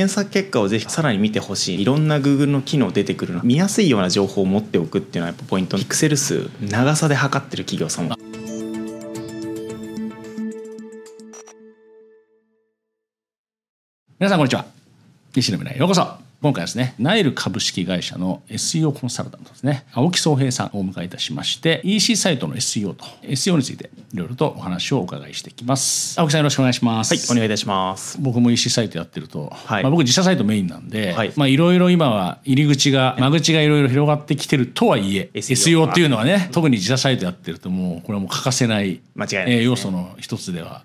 検索結果をぜひさらに見てほしい。いろんな Google の機能出てくるの。見やすいような情報を持っておくっていうのはやっぱポイント。ピクセル数長さで測ってる企業さんは皆さんこんにちは。西野村へようこそ。今回はですねナイル株式会社の SEO コンサルタントですね青木総平さんをお迎えいたしまして EC サイトの SEO と SEO についていろいろとお話をお伺いしていきます。青木さんよろしくお願いします。はいお願いいたします。僕も EC サイトやってると、はい。まあ、僕自社サイトメインなんで、はい。まあいろいろ今は入り口が間口がいろいろ広がってきてるとはいえ SEO っていうのはね特に自社サイトやってるともうこれはもう欠かせない間違いないね。えー要素の一つでは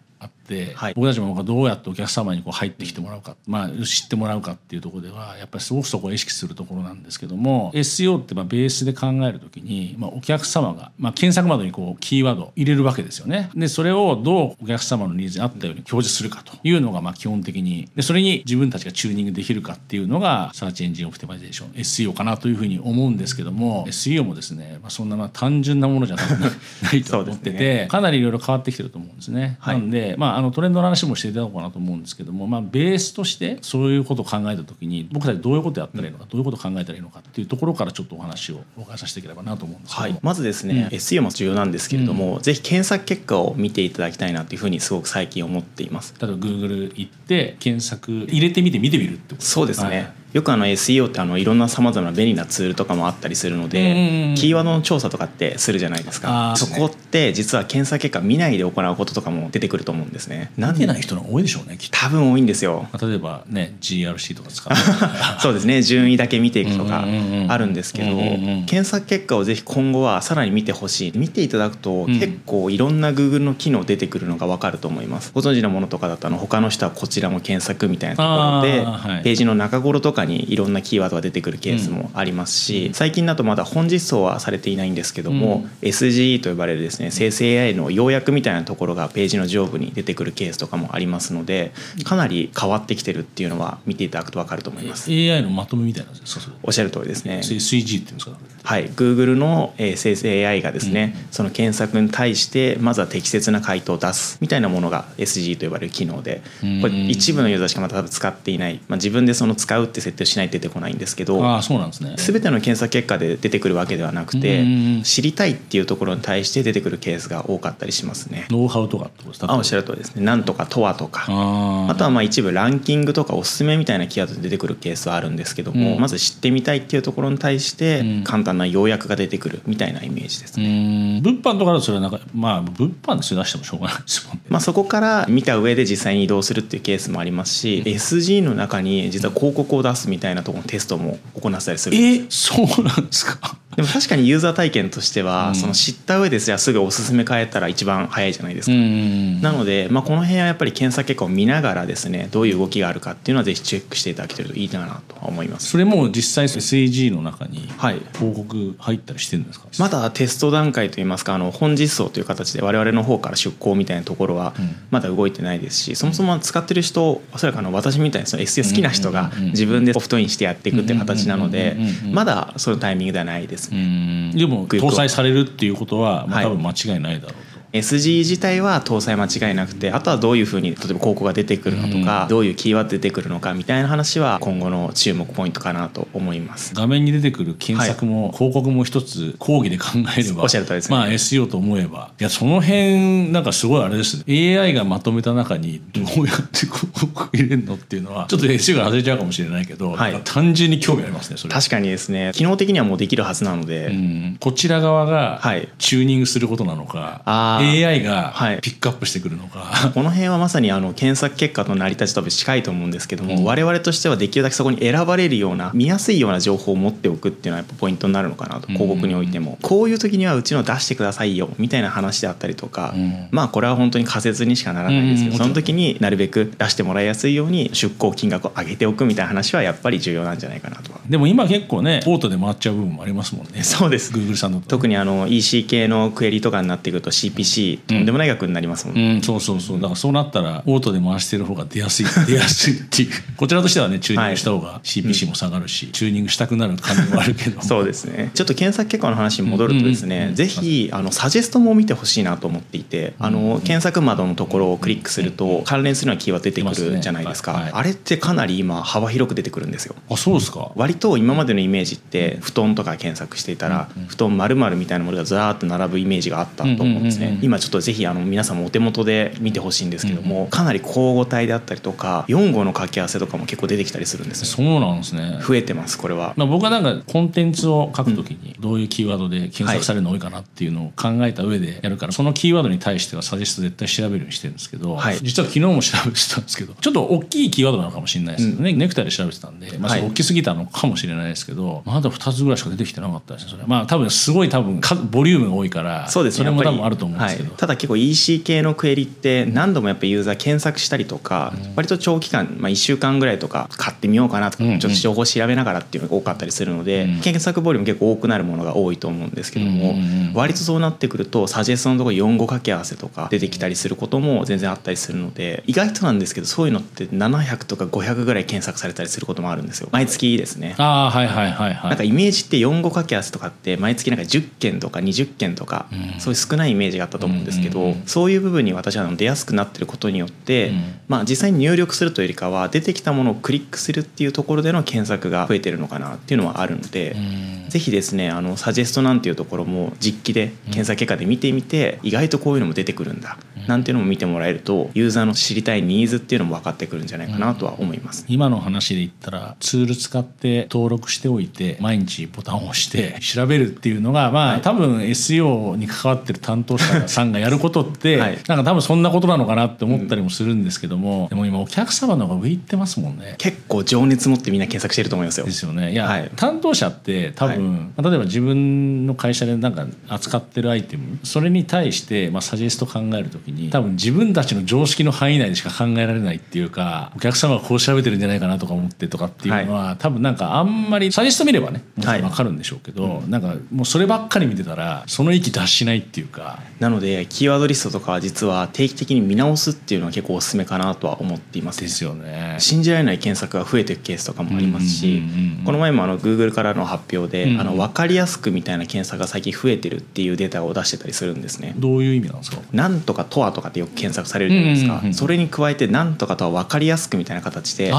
はい。僕たちもどうやってお客様にこう入ってきてもらうか、まあ、知ってもらうかっていうところではやっぱりすごくそこを意識するところなんですけども SEO ってまあベースで考えるときに、まあ、お客様が、まあ、検索窓にこうキーワードを入れるわけですよね。でそれをどうお客様のニーズに合ったように表示するかというのがまあ基本的に。でそれに自分たちがチューニングできるかっていうのがサーチエンジンオプティマイゼーション SEO かなというふうに思うんですけども SEO もですね、まあ、そんなまあ単純なものじゃ ないと思ってて、かなりいろいろ変わってきてると思うんですね。はい。なんで、まあ、あのトレンドの話もしていただこうかなと思うんですけども、まあ、ベースとしてそういうことを考えた時に僕たちどういうことやったらいいのか、どういうことを考えたらいいのかっていうところからちょっとお話をお伺いさせていただければなと思うんですけども、はい、まずですね、うん。SEO も重要なんですけれども、ぜひ検索結果を見ていただきたいなというふうにすごく最近思っています。例えば Google 行って検索入れてみて見てみるってこと。そうですね、はいよくあの SEO ってあのいろんなさまざまな便利なツールとかもあったりするので、キーワードの調査とかってするじゃないですか。そこって実は検索結果見ないで行うこととかも出てくると思うんですね。なん見てない人の多いでしょうね。多分多いんですよ。まあ例えばね GRC とか使う そうですね。順位だけ見ていくとかあるんですけど検索結果をぜひ今後はさらに見てほしい。見ていただくとん。結構いろんな Google の機能出てくるのが分かると思います。ご存知のものとかだとあの他の人はこちらも検索みたいなところでページの中頃とかにいろんなキーワードが出てくるケースもありますし最近だとまだ本実装はされていないんですけども SGE と呼ばれるですね生成 AI の要約みたいなところがページの上部に出てくるケースとかもありますのでかなり変わってきてるっていうのは見ていただくと分かると思います。AI のまとめみたいなんですよそう。おっしゃる通りですね。SG っていうんですか？はい、Google のえー生成 AI がですね、その検索に対してまずは適切な回答を出すみたいなものが SG と呼ばれる機能でこれ一部のユーザーしかまだ多分使っていない、まあ、自分でその使うって設定をしないと出てこないんですけどああそうなんですね。全ての検索結果で出てくるわけではなくてうん知りたいっていうところに対して出てくるケースが多かったりしますね。ノウハウとかあおっしゃる通りですね。なんとかとはとか。あとはまあ一部ランキングとかおすすめみたいなキーワードで出てくるケースはあるんですけども、うん。まず知ってみたいっていうところに対してうん。簡単な要約が出てくるみたいなイメージですうね。ん。物販とかだとそれはなんかまあ物販で出してもしょうがないですもんねまあ、そこから見た上で実際に移動するっていうケースもありますし、SG の中に実は広告を出すみたいなところのテストも行ってたりするんですえ そうなんですか？でも確かにユーザー体験としては、うん。その知った上でじゃあすぐおすすめ変えたら一番早いじゃないですか。ん。なので、まあ、この辺はやっぱり検索結果を見ながらですねどういう動きがあるかっていうのはぜひチェックしていただけてるといいかなと思います。それも実際 SAG の中にはい。広告入ったりしてるんですか、まだテスト段階といいますかあの本実装という形で我々の方から出向みたいなところはうん。まだ動いてないですし、そもそも使ってる人おそらくあの私みたいにその SEO 好きな人がうんうんうん自分でソフトインしてやっていくっていう形なのでうんうんうんうんうんまだそのタイミングではないですうね。ん。でも搭載されるっていうことは、まあ、はい多分間違いないだろうと。SG 自体は搭載間違いなくてあとはどういうふうに例えば広告が出てくるのとか、どういうキーワード出てくるのかみたいな話は今後の注目ポイントかなと思います。画面に出てくる検索も広告も一つ講義で考えればおっしゃる通りですね。まあ SEO と思えば。いやその辺なんかすごいあれです。ね AI がまとめた中にどうやって広告入れるのっていうのはちょっと SEO が外れちゃうかもしれないけど、はい。単純に興味ありますねそれ。確かにですね。機能的にはもうできるはずなので、うん。こちら側がはい。チューニングすることなのか、あー AI がはい。ピックアップしてくるのか、この辺はまさにあの検索結果と成り立ちと多分近いと思うんですけども、我々としてはできるだけそこに選ばれるような見やすいような情報を持っておくっていうのはやっぱポイントになるのかなと広告においても、こういう時にはうちの出してくださいよみたいな話であったりとか、うん。まあこれは本当に仮説にしかならないですけど、うん。その時になるべく出してもらいやすいように出向金額を上げておくみたいな話はやっぱり重要なんじゃないかなと。は。でも今結構ねポートで回っちゃう部分もありますもんね。そうです。グーグルさんだと特にあの EC 系のクエリとかになってくると CPC しい、とんでもない額になりますもんね、うん、そうそうそう。だからそうなったらオートで回してる方が出やすい。出やすいっていう。こちらとしてはねチューニングした方が CPC も下がるし、チューニングしたくなる感じもあるけど そうですね。ちょっと検索結果の話に戻るとですね、ぜひあのサジェストも見てほしいなと思っていてあの検索窓のところをクリックすると関連するようなキーワード出てくるじゃないですか、あれってかなり今幅広く出てくるんですよ。あそうですか？割と今までのイメージって布団とか検索していたら布団丸々みたいなものがずらーっと並ぶイメージがあったと思うんですね。うんうんうんうん今ちょっとぜひあの皆さんもお手元で見てほしいんですけどもかなり交互体であったりとか4語の掛け合わせとかも結構出てきたりするんですよそうなんですね。増えてますこれは。まあ、僕はなんかコンテンツを書くときにどういうキーワードで検索されるの多いかなっていうのを考えた上でやるからそのキーワードに対してはサジェスト絶対調べるようにしてるんですけど、はい。実は昨日も調べてたんですけどちょっと大きいキーワードなのかもしれないですけどね、ネクタイで調べてたんで、まあ、大きすぎたのかもしれないですけどまだ2つぐらいしか出てきてなかったですね。それまあ多分すごい多分かボリュームが多いからそうですね。れも多分あると思うんですけど、はい。ただ結構 EC 系のクエリって何度もやっぱユーザー検索したりとか、割と長期間、まあ、1週間ぐらいとか買ってみようかなとか、うんうん。ちょっと情報調べながらっていうのが多かったりするので、うん。検索ボリューム結構多くなるものが多いと思うんですけども、うんうんうん割とそうなってくるとサジェストのところ4語掛け合わせとか出てきたりすることも全然あったりするので意外となんですけどそういうのって700とか500ぐらい検索されたりすることもあるんですよ。毎月ですね。ああはいはいはいはい。なんかイメージって4語掛け合わせとかって毎月なんか10件とか20件とか、うん。そういう少ないイメージがあったと思うんですけど、そういう部分に私は出やすくなってることによって、うん。まあ、実際に入力するというよりかは出てきたものをクリックするっていうところでの検索が増えてるのかなっていうのはあるので。うん。ぜひですねあのサジェストなんていうところも実機で検索結果で見てみて、意外とこういうのも出てくるんだ、なんていうのも見てもらえるとユーザーの知りたいニーズっていうのも分かってくるんじゃないかなとは思います。今の話で言ったらツール使って登録しておいて毎日ボタンを押して調べるっていうのがまあ、はい。多分 SEO に関わってる担当者さんがやることって、はい。なんか多分そんなことなのかなって思ったりもするんですけども、でも今お客様の方が上行ってますもんね。結構情熱持ってみんな検索してると思いますよ。で。すよね。いや、はい。担当者って多分、例えば自分の会社でなんか扱ってるアイテムそれに対して、まあ、サジェスト考えるときに多分自分たちの常識の範囲内でしか考えられないっていうかお客様がこう調べてるんじゃないかなとか思ってとかっていうのは、多分なんかあんまりサジェスト見ればねもちろん分かるんでしょうけど、なんかもうそればっかり見てたらその域脱しないっていうか。なのでキーワードリストとかは実は定期的に見直すっていうのは結構おすすめかなとは思っています。ですよね。信じられない検索が増えていくケースとかもありますしこの前もあの Google からの発表で、うんあの分かりやすくみたいな検索が最近増えてるっていうデータを出してたりするんですね。どういう意味なんですか？なんとかとはとかってよく検索されるじゃないですか、それに加えてなんとかとは分かりやすくみたいな形で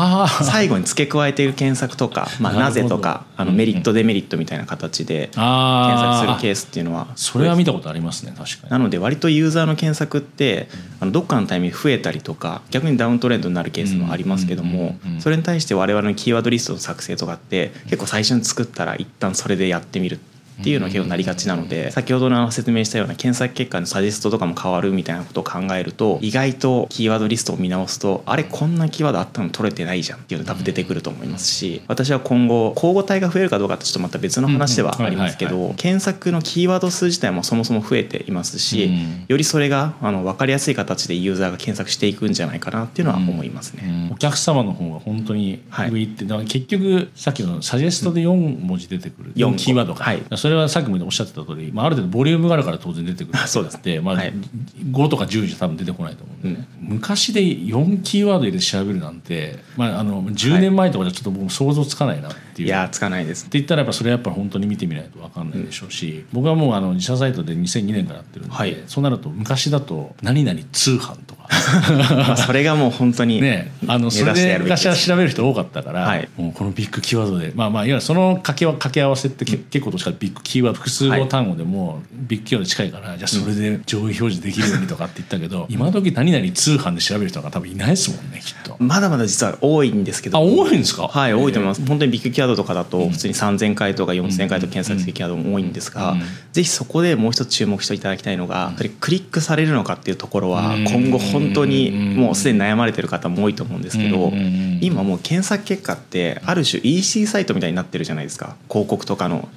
最後に付け加えている検索とか、まあ、なぜとかあのメリットデメリットみたいな形で検あ索するケースっていうのはそれは見たことありますね確かに。なので割とユーザーの検索ってあのどっかのタイミングで増えたりとか逆にダウントレンドになるケースもありますけどもそれに対して我々のキーワードリストの作成とかって結構最初に作ったら一旦それでやってみるっていうのは結構なりがちなので先ほどの説明したような検索結果のサジェストとかも変わるみたいなことを考えると意外とキーワードリストを見直すとあれこんなキーワードあったの取れてないじゃんっていうの多分出てくると思いますし私は今後交互体が増えるかどうかってちょっとまた別の話ではありますけど検索のキーワード数自体もそもそも増えていますしうん。よりそれがあの分かりやすい形でユーザーが検索していくんじゃないかなっていうのは思いますね。お客様の方が本当にはい上行って、だから結局さっきのサジェストで4文字出てくる、四4キーワードが、はい。それはさっきもおっしゃってた通り、まあ、ある程度ボリュームがあるから当然出てくるあ そうですで、まあはい。5とか10じゃ多分出てこないと思うんで、ね。昔で4キーワード入れて調べるなんて、まあ、あの10年前とかじゃちょっと僕も想像つかないなっていう。いやつかないです。って言ったらやっぱそれはやっぱ本当に見てみないと分かんないでしょうし、僕はもうあの自社サイトで2002年からやってるんで、はい。そうなると昔だと何々通販とか。ま あそれがもう本当にね、あのそれで昔は調べる人多かったから、はい。もうこのビッグキーワードで。まあまあいわゆるその掛け掛け合わせってけ、結構どっちかビッグキーワード複数語単語でもビッグキーワード近いから、じゃあそれで上位表示できるようにとかって言ったけど、今時何々通販で調べる人が多分いないですもんねきっと。まだまだ実は多いんですけど。あ多いんですか？はい多いと思います。本当にビッグキーとかだと普通に3000回とか4000回とか検索するキーワードも多いんですが、うん。ぜひそこでもう一つ注目していただきたいのが、それクリックされるのかっていうところはうん。今後本本当にもうすでに悩まれてる方も多いと思うんですけど今もう検索結果ってある種 EC サイトみたいになってるじゃないですか。広告とかの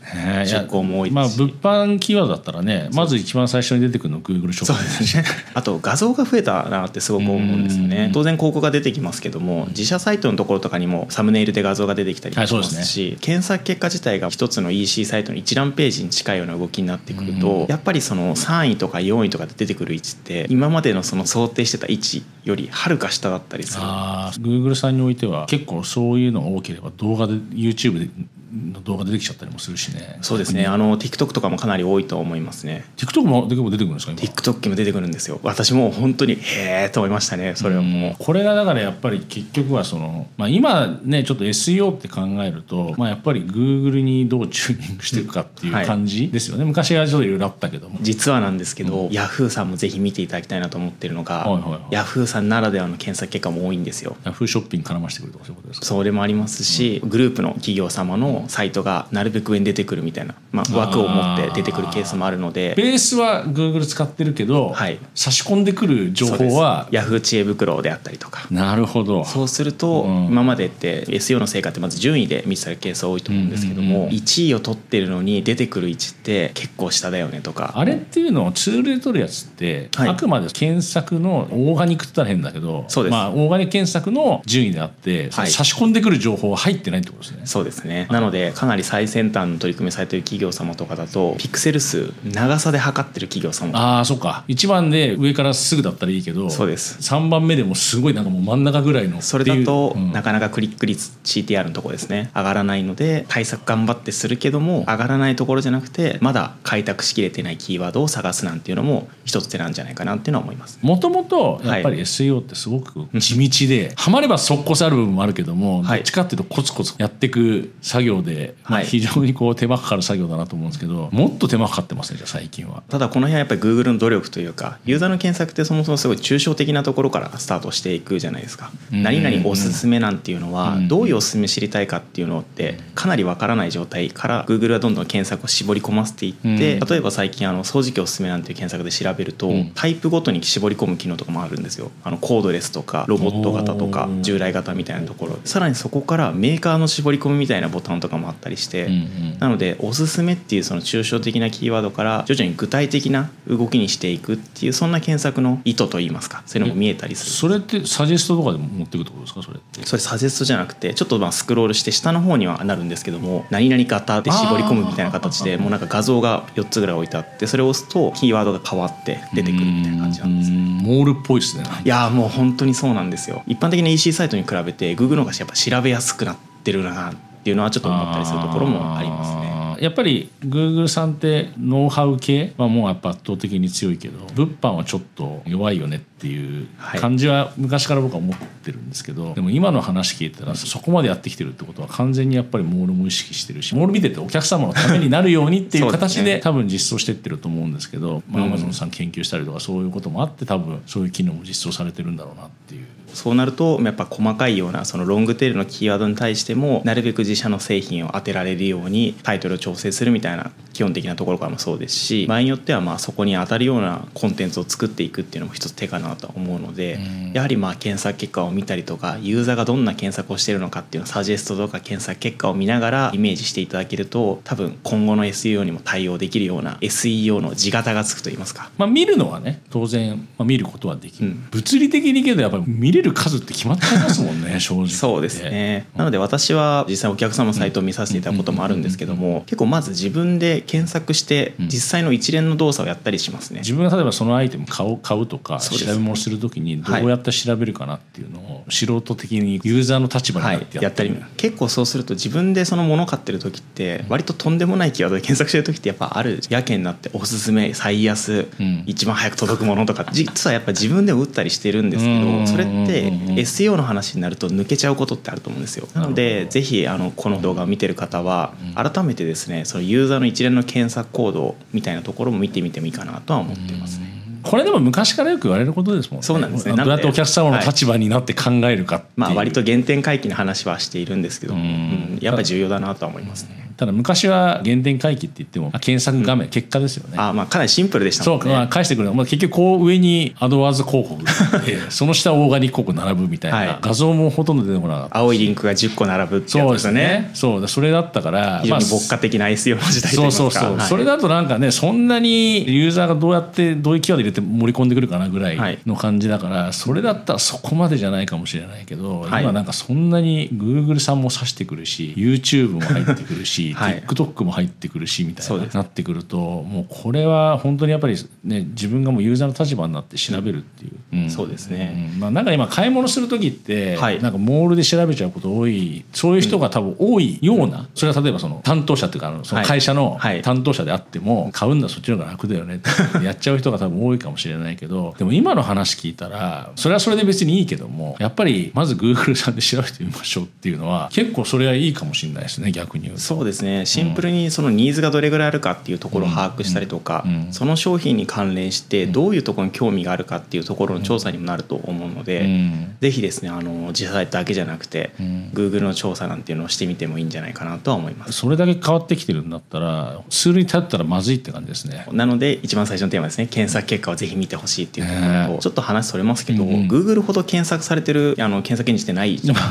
出稿も多いまあですし、物販キーワードだったらねまず一番最初に出てくるの Google ショップですね。あと画像が増えたなってすごく思うんですよね。当然広告が出てきますけども自社サイトのところとかにもサムネイルで画像が出てきたりしまはいそうですすし検索結果自体が一つの EC サイトの一覧ページに近いような動きになってくるとやっぱりその3位とか4位とかで出てくる位置って今までのその想定してた位置よりはるか下だったりする。あー Google さんにおいては結構そういうのが多ければ動画で YouTube での動画出てきちゃったりもするしね。そうですね。あの TikTok とかもかなり多いと思いますね。TikTok も結構出てくるんですか今？TikTok にも出てくるんですよ。私も本当にへえと思いましたねそれはもうこれがだからやっぱり結局はその、まあ、今ねちょっと SEO って考えると、まあ、やっぱり Google にどうチューニングしていくかっていうはい感じですよね、昔はちょっといろいろあったけども。実はなんですけど、ヤフーさんもぜひ見ていただきたいなと思ってるのが、はいはいはい。ヤフーさんならではの検索結果も多いんですよ。ヤフーショッピング絡ましてくるとかそういうことですか？それもありますし、グループの企業様のサイトがなるべく上に出てくるみたいな、まあ、枠を持って出てくるケースもあるので。ベースは Google 使ってるけど、はい。差し込んでくる情報はヤフー知恵袋であったりとか。なるほど。そうすると、うん。今までって SEO の成果ってまず順位で見てたケース多いと思うんですけども、うんうんうん。1位を取ってるのに出てくる位置って結構下だよねとか。あれっていうのをツールで取るやつって、はい。あくまで検索のオーガニックって言ったら変だけどそうです。まあ、オーガニック検索の順位であって、はい。差し込んでくる情報は入ってないってことですね。そうですね。なのでかなり最先端の取り組みされてる企業様とかだとピクセル数長さで測ってる企業様。ああそっか。1番で上からすぐだったらいいけどそうです。3番目でもすごいなんかもう真ん中ぐらいのそれだとううん。なかなかクリック率 CTR のところですね。上がらないので対策頑張ってするけども上がらないところじゃなくてまだ開拓しきれてないキーワードを探すなんていうのも一つ手なんじゃないかなっていうのは思います。もともとやっぱりはい。SEO ってすごく地道で、ハマれば速攻ある部分もあるけども、はい。どっちかっていうとコツコツやっていく作業で、まあはい。非常にこう手間かかる作業だなと思うんですけどもっと手間かかってますねじゃあ最近は。ただこの辺はやっぱり Google の努力というかユーザーの検索ってそもそもすごい抽象的なところからスタートしていくじゃないですか。うん。何々おすすめなんていうのはうん。どういうおすすめ知りたいかっていうのってかなりわからない状態から Google はどんどん検索を絞り込ませていってうん。例えば最近あの掃除機おすすめなんていう検索で調べるとうん。タイプごとに絞り込む機能とかもあるんですよ。あのコードレスとかロボット型とか従来型みたいなところ。さらにそこからメーカーの絞り込みみたいなボタンとかもあったりしてうんうん。なのでおすすめっていうその抽象的なキーワードから徐々に具体的な動きにしていくっていうそんな検索の意図といいますかそういうのも見えたりする。それってサジェストとかでも持っていくってことですか？それって。それサジェストじゃなくてちょっとまあスクロールして下の方にはなるんですけども何々型で絞り込むみたいな形でもうなんか画像が4つぐらい置いてあってそれを押すとキーワードが変わって出てくるみたいな感じなんですうーんモールっぽいですね。いやーもう本当にそうなんですよ。一般的な EC サイトに比べて Google の方がやっぱ調べやすくなってるなっていうのはちょっと思ったりするところもありますね。やっぱり Google さんってノウハウ系はもうやっぱ圧倒的に強いけど物販はちょっと弱いよねっていうはい。感じは昔から僕は思ってるんですけど、でも今の話聞いたらそこまでやってきてるってことは完全にやっぱりモールも意識してるしモール見ててお客様のためになるようにっていう 形で多分実装してってると思うんですけど、まあ、うん。Amazon さん研究したりとかそういうこともあって多分そういう機能も実装されてるんだろうなっていう。そうなるとやっぱ細かいようなそのロングテールのキーワードに対してもなるべく自社の製品を当てられるようにタイトルを調整するみたいな基本的なところからもそうですし場合によってはまあそこに当たるようなコンテンツを作っていくっていうのも一つ手かなとは思うのでうんやはりまあ検索結果を見たりとかユーザーがどんな検索をしているのかっていうのをサジェストとか検索結果を見ながらイメージしていただけると多分今後の SEO にも対応できるような SEO の地形がつくといいますか。まあ、見るのはね当然、まあ、見ることはできる、うん。物理的にけどやっぱり見れる数って決まってますもんね 正直。そうですね。なので私は実際お客様のサイトを見させていただくこともあるんですけども結構まず自分で検索してうん。実際の一連の動作をやったりしますね。自分が例えばそのアイテム買う買うとか調べ物するときにどうやって調べるかなっていうのを素人的にユーザーの立場にはないってやったり。結構そうすると自分でその物を買ってる時って割ととんでもないキーワードで検索してる時ってやっぱある。やけになっておすすめ最安うん一番早く届くものとか実はやっぱ自分でも打ったりしてるんですけうんどそれってうんうんうん。SEO の話になると抜けちゃうことってあると思うんですよ。なのでぜひあのこの動画を見てる方は改めてですねそのユーザーの一連の検索行動みたいなところも見てみてもいいかなとは思ってますね。これでも昔からよく言われることですもんね。そうなんですね。どうやってお客様の立場になって考えるかっていう、まあ割と原点回帰の話はしているんですけどうん。やっぱり重要だなとは思いますね。ただ昔は原点回帰って言っても検索画面、結果ですよね。あまあかなりシンプルでしたそう、もんね。まあ、返してくる。のは、まあ、結局こう上にアドワーズ広告 その下オーガニック広告並ぶみたいな、はい。画像もほとんど出てこなかった青いリンクが10個並ぶってやつそうでですよね。そう。だそれだったから非常にまあ牧歌的な SEO の時代といそいう。そうそう、はい。それだとなんかねそんなにユーザーがどうやってどういうキーワード入れて盛り込んでくるかなぐらいの感じだから、それだったらそこまでじゃないかもしれないけど、はい。今なんかそんなに Google さんも指してくるし YouTube も入ってくるし、はい。TikTok も入ってくるしみたいうななってくるともうこれは本当にやっぱりね自分がもうユーザーの立場になって調べるっていう、ん。そうですね。うん。まあ、なんか今買い物する時って、はい。なんかモールで調べちゃうこと多い。そういう人が多分多いような、それは例えばその担当者っていうかあのその会社のはい。担当者であっても、買うんだそっちの方が楽だよねって やっちゃう人が多分多いかもしれないけどでも今の話聞いたらそれはそれで別にいいけどもやっぱりまず Google さんで調べてみましょうっていうのは結構それはいいかもしれないですね逆に言うと。そうですねシンプルにそのニーズがどれぐらいあるかっていうところを把握したりとか、その商品に関連してどういうところに興味があるかっていうところの調査にもなると思うので、うん。ぜひですねあの自社サイトだけじゃなくて、ん。Google の調査なんていうのをしてみてもいいんじゃないかなとは思います。それだけ変わってきてるんだったらツールに頼ったらまずいって感じですね。なので一番最初のテーマですね検索結果をぜひ見てほしいっていうところと、ちょっと話それますけど、うんうん。Google ほど検索されてるあの検索エンジンってないじゃないで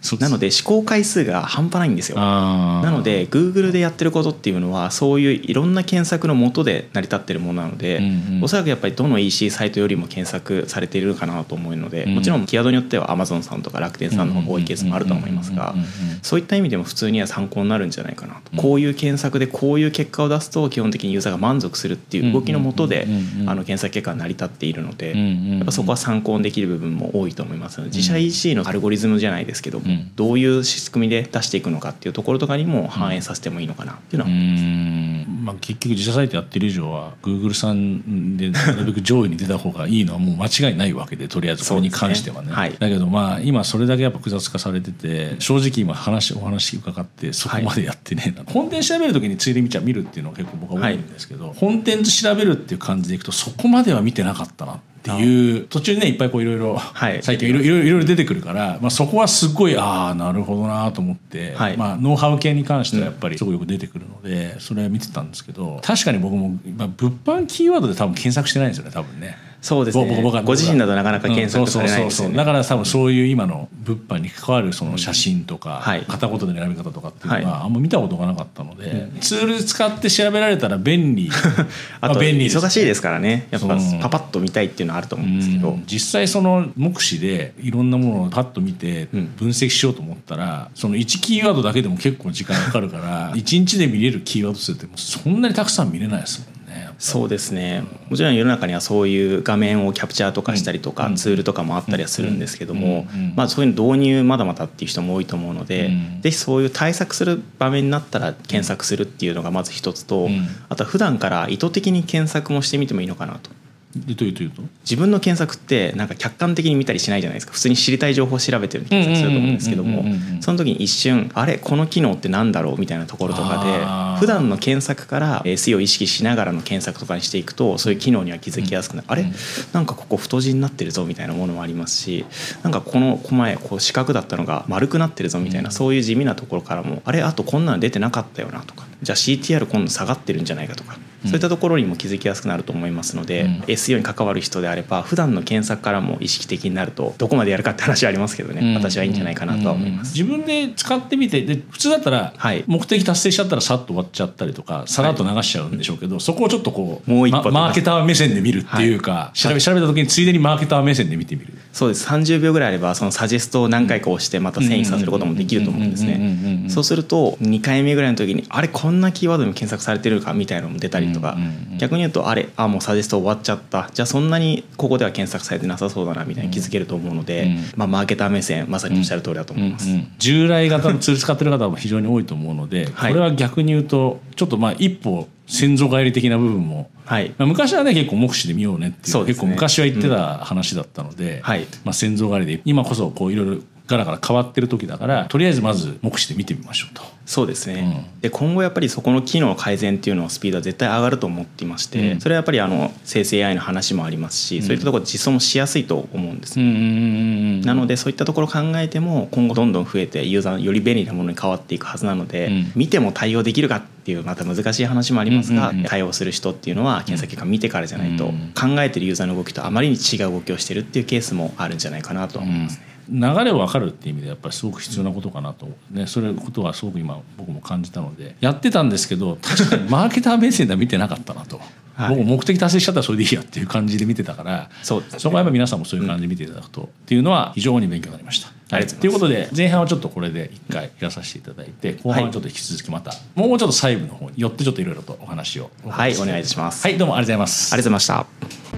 すか。なので試行回数が半端ないんですよ。なので Google でやってることっていうのはそういういろんな検索のもとで成り立ってるものなので、うんうん。おそらくやっぱりどの EC サイトよりも検索されているかなと思うので、うん。もちろんキーワードによっては Amazon さんとか楽天さんの方が多いケースもあると思いますがうんうんうんうんそういった意味でも普通には参考になるんじゃないかなと、こういう検索でこういう結果を出すと基本的にユーザーが満足するっていう動きのもとでうんうんうんうん。あの検索結果が成り立っているので、うんうんうんやっぱそこは参考にできる部分も多いと思いますので自社 EC のアルゴリズムじゃないですけども、うん。どういう仕組みで出していくのかっていうところとかにも反映させてもいいのかなっていうのは。うーん。まあ、結局自社サイトやってる以上は Google さんでなるべく上位に出た方がいいのはもう間違いないわけでとりあえずこれに関してはね。ねはい。だけどまあ今それだけやっぱ複雑化されてて正直今話お話伺ってそこまでやってねえな、本店調べる時についで見ちゃ見るっていうのは結構僕は多いんですけど、本店と調べるっていう感じでいくとそこまでは見てなかったな。っていう途中にねいっぱいこういろいろはい。最近いろいろいろいろ出てくるから、まあ、そこはすごいああなるほどなと思って、はい。まあ、ノウハウ系に関してはやっぱりすごいよく出てくるのでそれは見てたんですけど確かに僕も、まあ、物販キーワードで多分検索してないんですよね多分ね。そうですね。ご自身だとなかなか検索されないですよね。だから多分そういう今の物販に関わるその写真とか、はい。片言での選び方とかっていうのははあんま見たことがなかったので、ツール使って調べられたら便利。あとま便利忙しいですからね。やっぱパパッと見たいっていうのはあると思うんですけど、うん。実際その目視でいろんなものをパッと見てうん。分析しようと思ったら、その1キーワードだけでも結構時間かかるから 1日で見れるキーワード数ってそんなにたくさん見れないですもんね。そうですね。もちろん世の中にはそういう画面をキャプチャーとかしたりとか、ツールとかもあったりはするんですけども、まあ、そういうの導入まだまだっていう人も多いと思うので、うん。ぜひそういう対策する場面になったら検索するっていうのがまず一つと、ん。あとは普段から意図的に検索もしてみてもいいのかなと。でというというと自分の検索ってなんか客観的に見たりしないじゃないですか。普通に知りたい情報を調べてる検索すると思うんですけども。うんうんうんうんうんその時に一瞬あれこの機能ってなんだろうみたいなところとかで普段の検索から SEO を意識しながらの検索とかにしていくとそういう機能には気づきやすくなる、あれ？なんかここ太字になってるぞみたいなものもありますしなんかこの前こう四角だったのが丸くなってるぞみたいなそういう地味なところからもあれあとこんなの出てなかったよなとか。じゃあ CTR 今度下がってるんじゃないかとかそういったところにも気づきやすくなると思いますので、うん。SEO に関わる人であれば普段の検索からも意識的になるとどこまでやるかって話はありますけどね、うん。私はいいんじゃないかなとは思います。自分で使ってみてで普通だったらはい。目的達成しちゃったらさっと終わっちゃったりとかさらっと流しちゃうんでしょうけど、そこをちょっとこうもう一歩まマーケター目線で見るっていうか、調べ調べた時についでにマーケター目線で見てみる。そうです。30秒ぐらいあればそのサジェストを何回か押してまた遷移させることもできると思うんですうんうんうんうんうんうん。ねそうすると2回目ぐらいの時にあれこんなキーワードにも検索されてるかみたいなのも出たりとかうんうんうん逆に言うとあれあもうサジェスト終わっちゃった。じゃあそんなにここでは検索されてなさそうだなみたいに気づけると思うので、うん。まあ、マーケター目線まさにおっしゃる通りだと思います。うん。うん従来型のツール使ってる方も非常に多いと思うので、はい。これは逆に言うとちょっとまあ一歩先祖返り的な部分も、はい。まあ、昔はね結構目視で見ようねっていうね。結構昔は言ってた話だったので、はい。まあ、先祖返りで今こそこういろいろガラガラ変わってる時だからとりあえずまず目視で見てみましょうと。そうですね、で今後やっぱりそこの機能改善っていうのスピードは絶対上がると思っていまして、うん。それはやっぱりあの生成 AI の話もありますし、そういったところ実装もしやすいと思うんです、うんうんうんうんなのでそういったところを考えても今後どんどん増えてユーザーより便利なものに変わっていくはずなので、うん。見ても対応できるかっていうまた難しい話もありますが、うんうんうん対応する人っていうのは検査結果見てからじゃないと、うん考えてるユーザーの動きとあまりに違う動きをしてるっていうケースもあるんじゃないかなとは思いますね。流れを分かるっていう意味でやっぱりすごく必要なことかなと、ね、それことはすごく今僕も感じたのでやってたんですけど確かにマーケター目線では見てなかったなと、はい。僕目的達成しちゃったらそれでいいやっていう感じで見てたからそうね。そこはやっぱ皆さんもそういう感じで見ていただくと、っていうのは非常に勉強になりました。ありがとうござい。ということで前半はちょっとこれで一回やらさせていただいて後半はちょっと引き続きまた、もうちょっと細部の方によってちょっといろいろとお話をはいお願いします。はいどうもありがとうございます。ありがとうございました。